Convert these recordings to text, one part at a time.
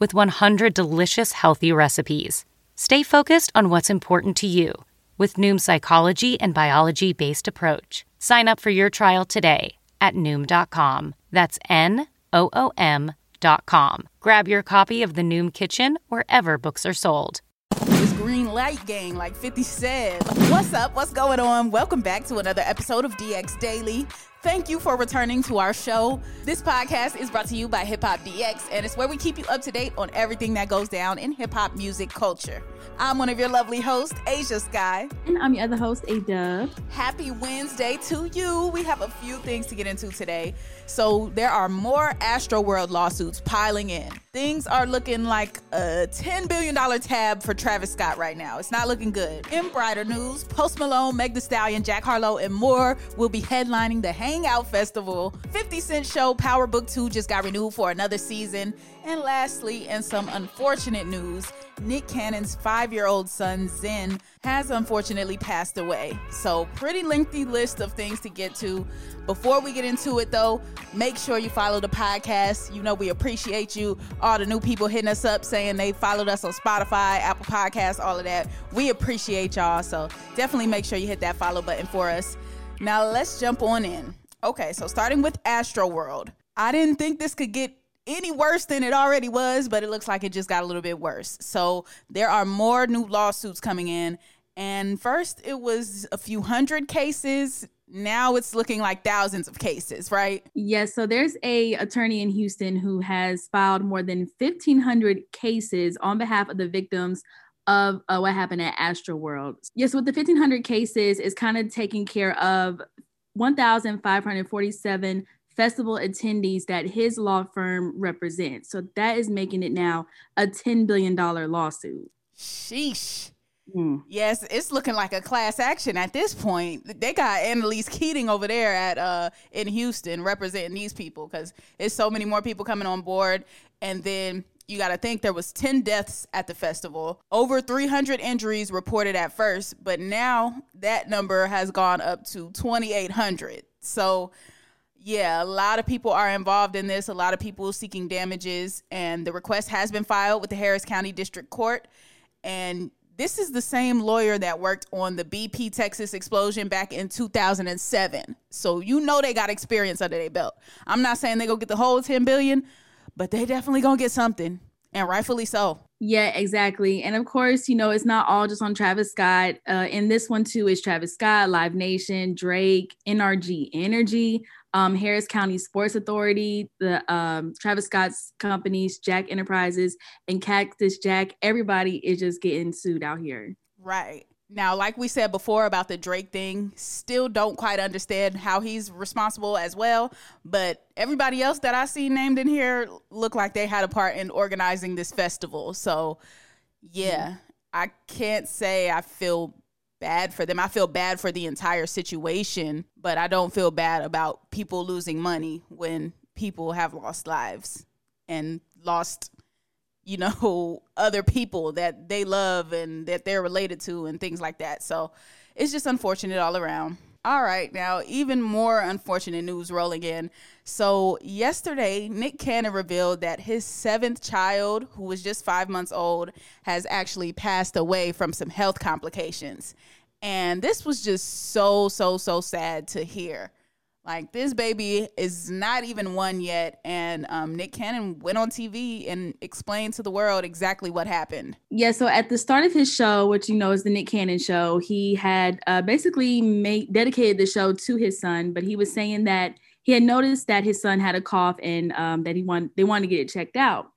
with 100 delicious healthy recipes. Stay focused on what's important to you with Noom's psychology and biology based approach. Sign up for your trial today at Noom.com. That's N O O M.com. Grab your copy of The Noom Kitchen wherever books are sold. This green light gang, like 50 said. What's up? What's going on? Welcome back to another episode of DX Daily. Thank you for returning to our show. This podcast is brought to you by Hip Hop DX, and it's where we keep you up to date on everything that goes down in hip hop music culture. I'm one of your lovely hosts, Ashia Skye. And I'm your other host, A Dub. Happy Wednesday to you. We have a few things to get into today. So, there are more Astroworld lawsuits piling in. Things are looking like a $10 billion tab for Travis Scott right now. It's not looking good. In brighter news, Post Malone, Meg Thee Stallion, Jack Harlow, and more will be headlining the Hangout Festival. 50 Cent show Power Book 2 just got renewed for another season. And lastly, in some unfortunate news, Nick Cannon's five year old son, Zen, has unfortunately passed away. So, pretty lengthy list of things to get to. Before we get into it, though, make sure you follow the podcast. You know, we appreciate you. All the new people hitting us up saying they followed us on Spotify, Apple Podcasts, all of that. We appreciate y'all. So, definitely make sure you hit that follow button for us. Now, let's jump on in. Okay, so starting with Astroworld. I didn't think this could get any worse than it already was, but it looks like it just got a little bit worse. So there are more new lawsuits coming in. And first, it was a few hundred cases. Now it's looking like thousands of cases, right? Yes. So there's a attorney in Houston who has filed more than 1,500 cases on behalf of the victims of uh, what happened at Astroworld. Yes, with the 1,500 cases, it's kind of taking care of 1,547 festival attendees that his law firm represents. So that is making it now a $10 billion lawsuit. Sheesh. Mm. Yes, it's looking like a class action at this point. They got Annalise Keating over there at uh in Houston representing these people because there's so many more people coming on board. And then you got to think there was 10 deaths at the festival over 300 injuries reported at first but now that number has gone up to 2800 so yeah, a lot of people are involved in this. A lot of people seeking damages, and the request has been filed with the Harris County District Court. And this is the same lawyer that worked on the BP Texas explosion back in 2007. So you know they got experience under their belt. I'm not saying they go get the whole 10 billion, but they definitely gonna get something, and rightfully so. Yeah, exactly. And of course, you know, it's not all just on Travis Scott. Uh, in this one too is Travis Scott, Live Nation, Drake, NRG Energy, um, Harris County Sports Authority, the um, Travis Scott's companies, Jack Enterprises, and Cactus Jack. Everybody is just getting sued out here. Right. Now, like we said before about the Drake thing, still don't quite understand how he's responsible as well. But everybody else that I see named in here look like they had a part in organizing this festival. So, yeah, mm-hmm. I can't say I feel bad for them. I feel bad for the entire situation, but I don't feel bad about people losing money when people have lost lives and lost you know other people that they love and that they're related to and things like that. So it's just unfortunate all around. All right, now even more unfortunate news rolling in. So, yesterday, Nick Cannon revealed that his seventh child, who was just five months old, has actually passed away from some health complications. And this was just so, so, so sad to hear. Like this baby is not even one yet, and um, Nick Cannon went on TV and explained to the world exactly what happened. Yeah, so at the start of his show, which you know is the Nick Cannon show, he had uh, basically made dedicated the show to his son, but he was saying that he had noticed that his son had a cough and um, that he wanted they wanted to get it checked out.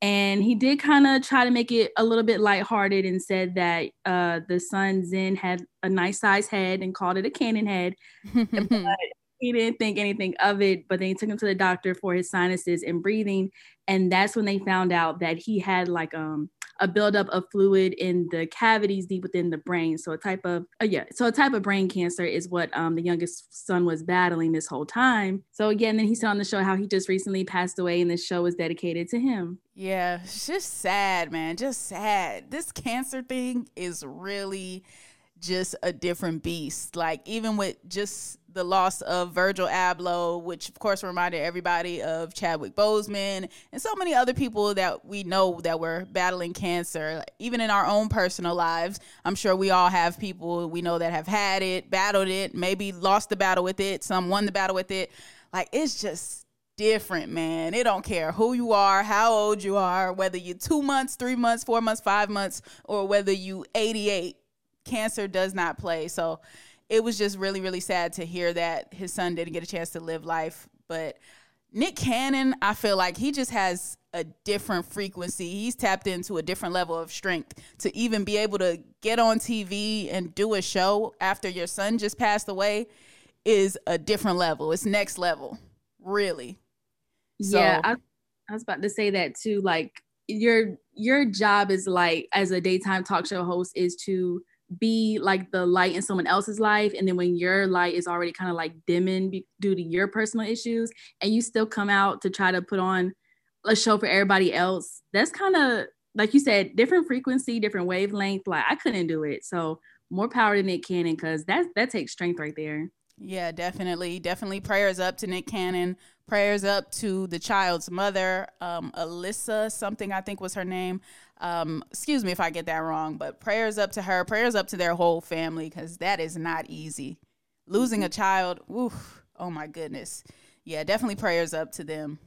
And he did kind of try to make it a little bit lighthearted and said that uh, the son Zen had a nice size head and called it a cannon head. but he didn't think anything of it, but then he took him to the doctor for his sinuses and breathing. And that's when they found out that he had like um a buildup of fluid in the cavities deep within the brain. So a type of uh, yeah, so a type of brain cancer is what um the youngest son was battling this whole time. So again, then he said on the show how he just recently passed away, and the show was dedicated to him. Yeah, it's just sad, man. Just sad. This cancer thing is really just a different beast. Like even with just the loss of Virgil Abloh, which of course reminded everybody of Chadwick Boseman and so many other people that we know that were battling cancer. Even in our own personal lives, I'm sure we all have people we know that have had it, battled it, maybe lost the battle with it, some won the battle with it. Like it's just different, man. It don't care who you are, how old you are, whether you're two months, three months, four months, five months, or whether you 88 cancer does not play. So it was just really, really sad to hear that his son didn't get a chance to live life. But Nick Cannon, I feel like he just has a different frequency. He's tapped into a different level of strength to even be able to get on TV and do a show after your son just passed away is a different level. It's next level, really. So, yeah, I, I was about to say that too. Like your your job is like as a daytime talk show host is to be like the light in someone else's life and then when your light is already kind of like dimming be- due to your personal issues and you still come out to try to put on a show for everybody else that's kind of like you said different frequency different wavelength like i couldn't do it. So more power to nick cannon because that that takes strength right there. Yeah definitely definitely prayers up to nick cannon prayers up to the child's mother um, alyssa something i think was her name um, excuse me if I get that wrong, but prayers up to her, prayers up to their whole family because that is not easy. Losing a child, oof, oh my goodness. Yeah, definitely prayers up to them.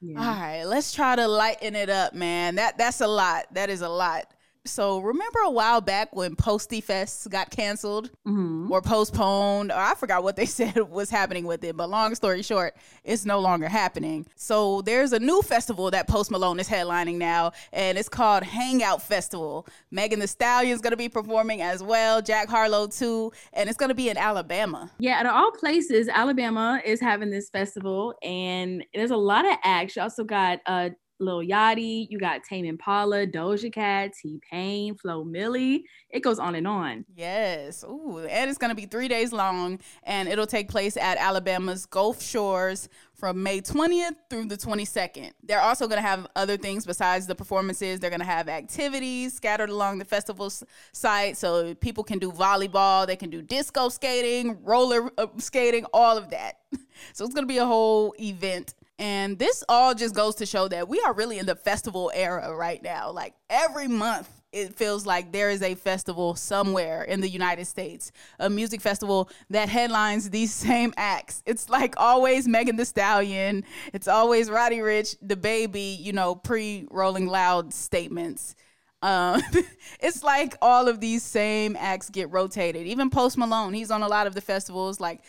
Yeah. All right, let's try to lighten it up, man. That that's a lot. That is a lot. So remember a while back when Posty Fest got canceled mm-hmm. or postponed, or I forgot what they said was happening with it. But long story short, it's no longer happening. So there's a new festival that Post Malone is headlining now, and it's called Hangout Festival. Megan Thee Stallion is going to be performing as well, Jack Harlow too, and it's going to be in Alabama. Yeah, out of all places, Alabama is having this festival, and there's a lot of acts. You also got uh, Lil Yachty, you got Tame Impala, Doja Cat, T Pain, Flo Milli. It goes on and on. Yes. Ooh, and it's going to be three days long, and it'll take place at Alabama's Gulf Shores from May 20th through the 22nd. They're also going to have other things besides the performances. They're going to have activities scattered along the festival site so people can do volleyball, they can do disco skating, roller uh, skating, all of that. So it's going to be a whole event and this all just goes to show that we are really in the festival era right now. Like every month, it feels like there is a festival somewhere in the United States, a music festival that headlines these same acts. It's like always Megan Thee Stallion, it's always Roddy Ricch, baby, you know, pre Rolling Loud statements. Um, it's like all of these same acts get rotated. Even Post Malone, he's on a lot of the festivals. Like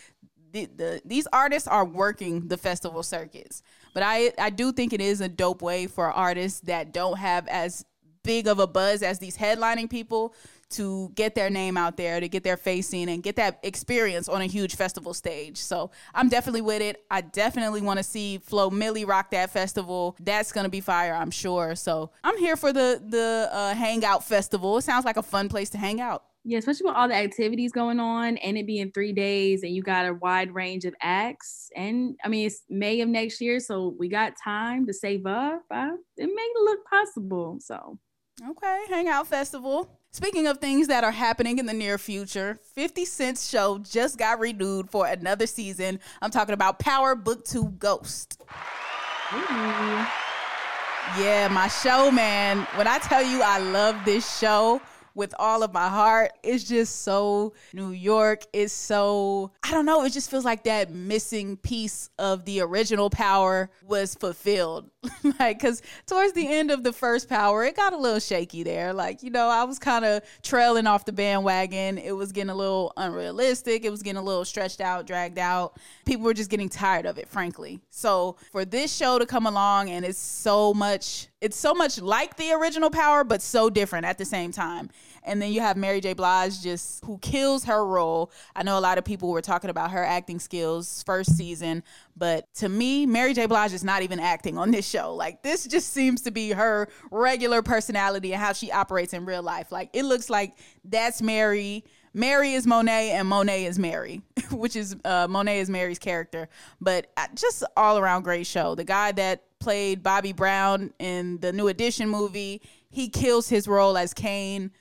the, the these artists are working the festival circuits. But I I do think it is a dope way for artists that don't have as big of a buzz as these headlining people to get their name out there, to get their face seen, and get that experience on a huge festival stage. So I'm definitely with it. I definitely want to see Flo Milli rock that festival. That's gonna be fire, I'm sure. So I'm here for the the uh, Hangout Festival. It sounds like a fun place to hang out. Yeah, especially with all the activities going on and it being three days and you got a wide range of acts. And I mean, it's May of next year, so we got time to save up. Uh, it may look possible. So, okay, Hangout Festival. Speaking of things that are happening in the near future, 50 Cent's show just got renewed for another season. I'm talking about Power Book 2 Ghost. Ooh. Yeah, my show, man. When I tell you I love this show, with all of my heart. It's just so New York. It's so, I don't know, it just feels like that missing piece of the original power was fulfilled. like, because towards the end of the first power, it got a little shaky there. Like, you know, I was kind of trailing off the bandwagon. It was getting a little unrealistic. It was getting a little stretched out, dragged out. People were just getting tired of it, frankly. So for this show to come along and it's so much it's so much like the original Power, but so different at the same time. And then you have Mary J. Blige just who kills her role. I know a lot of people were talking about her acting skills first season, but to me, Mary J. Blige is not even acting on this show. Like this just seems to be her regular personality and how she operates in real life. Like it looks like that's Mary. Mary is Monet and Monet is Mary, which is uh, Monet is Mary's character. But uh, just all around great show. The guy that played Bobby Brown in the New Edition movie, he kills his role as Cane.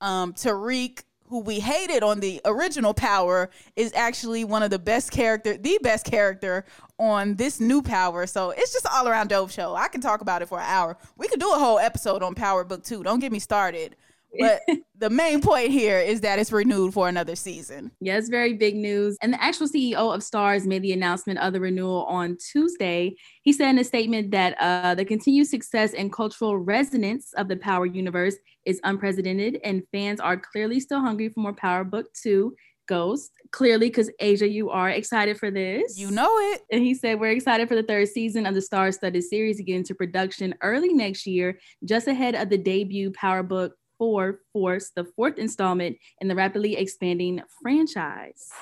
Um, Tariq, who we hated on the original Power, is actually one of the best character, the best character on this new Power. So it's just all around dope show. I can talk about it for an hour. We could do a whole episode on Power Book Two. Don't get me started. But the main point here is that it's renewed for another season. Yeah, it's very big news. And the actual CEO of Starz made the announcement of the renewal on Tuesday. He said in a statement that uh, the continued success and cultural resonance of the Power universe is unprecedented, and fans are clearly still hungry for more Power Book 2 Ghost. Clearly, because Ashia, you are excited for this. You know it. And he said, We're excited for the third season of the Star Studded series to get into production early next year, just ahead of the debut Power Book for Force, the fourth installment in the rapidly expanding franchise.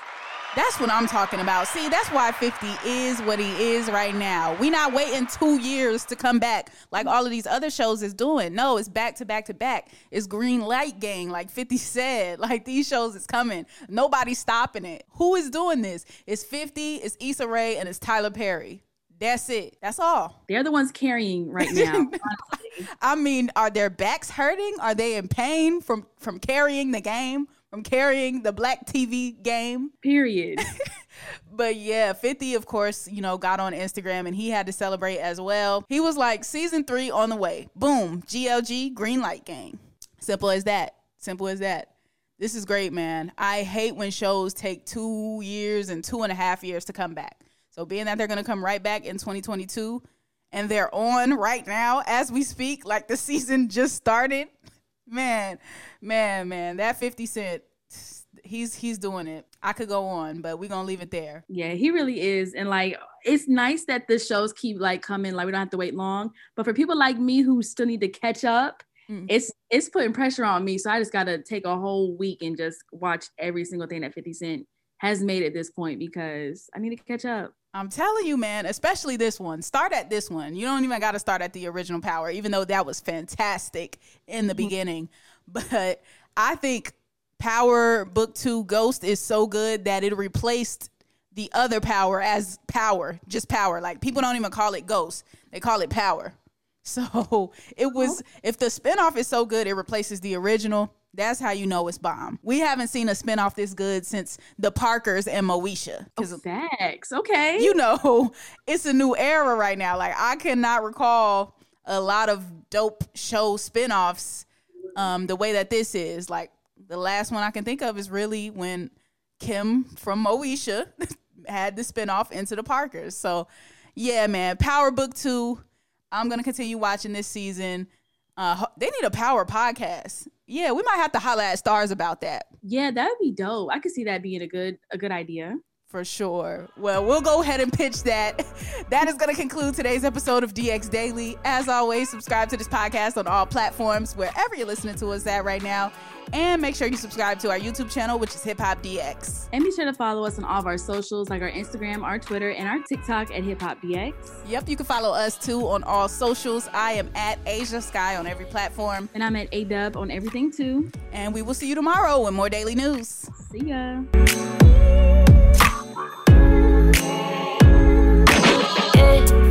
That's what I'm talking about. See, that's why 50 is what he is right now. We not waiting two years to come back like all of these other shows is doing. No, it's back to back to back. It's green light gang, like 50 said. Like these shows is coming. Nobody's stopping it. Who is doing this? It's 50, it's Issa Rae, and it's Tyler Perry. That's it. That's all. They're the ones carrying right now. I mean, are their backs hurting? Are they in pain from from carrying the game? From carrying the black TV game? Period. but yeah, 50 of course, you know, got on Instagram and he had to celebrate as well. He was like season 3 on the way. Boom, GLG green light game. Simple as that. Simple as that. This is great, man. I hate when shows take two years and two and a half years to come back. So being that they're going to come right back in 2022 and they're on right now as we speak, like the season just started, man, man, man, that 50 Cent he's he's doing it. I could go on, but we're gonna leave it there. Yeah, he really is. And like it's nice that the shows keep like coming, like we don't have to wait long. But for people like me who still need to catch up, mm. it's it's putting pressure on me. So I just gotta take a whole week and just watch every single thing that 50 Cent has made at this point because I need to catch up. I'm telling you, man, especially this one. Start at this one. You don't even got to start at the original Power, even though that was fantastic in the mm-hmm. beginning. But I think Power Book 2 Ghost is so good that it replaced the other Power as Power, just Power. Like people don't even call it Ghost, they call it Power. So it was, if the spinoff is so good, it replaces the original that's how you know it's bomb. We haven't seen a spinoff this good since the Parkers and Moesha. Oh, facts. Okay. You know, it's a new era right now. Like I cannot recall a lot of dope show spinoffs um, the way that this is. Like the last one I can think of is really when Kim from Moesha had the spinoff into the Parkers. So yeah, man, Power Book 2. I'm gonna continue watching this season. Uh, they need a power podcast. Yeah, we might have to holla at Starz about that. Yeah, that would be dope. I could see that being a good a good idea. For sure. Well, we'll go ahead and pitch that. That is going to conclude today's episode of DX Daily. As always, subscribe to this podcast on all platforms, wherever you're listening to us at right now. And make sure you subscribe to our YouTube channel, which is Hip Hop DX. And be sure to follow us on all of our socials, like our Instagram, our Twitter, and our TikTok at Hip Hop DX. Yep, you can follow us too on all socials. I am at Ashia Skye on every platform. And I'm at A Dub on everything too. And we will see you tomorrow with more daily news. See ya. it.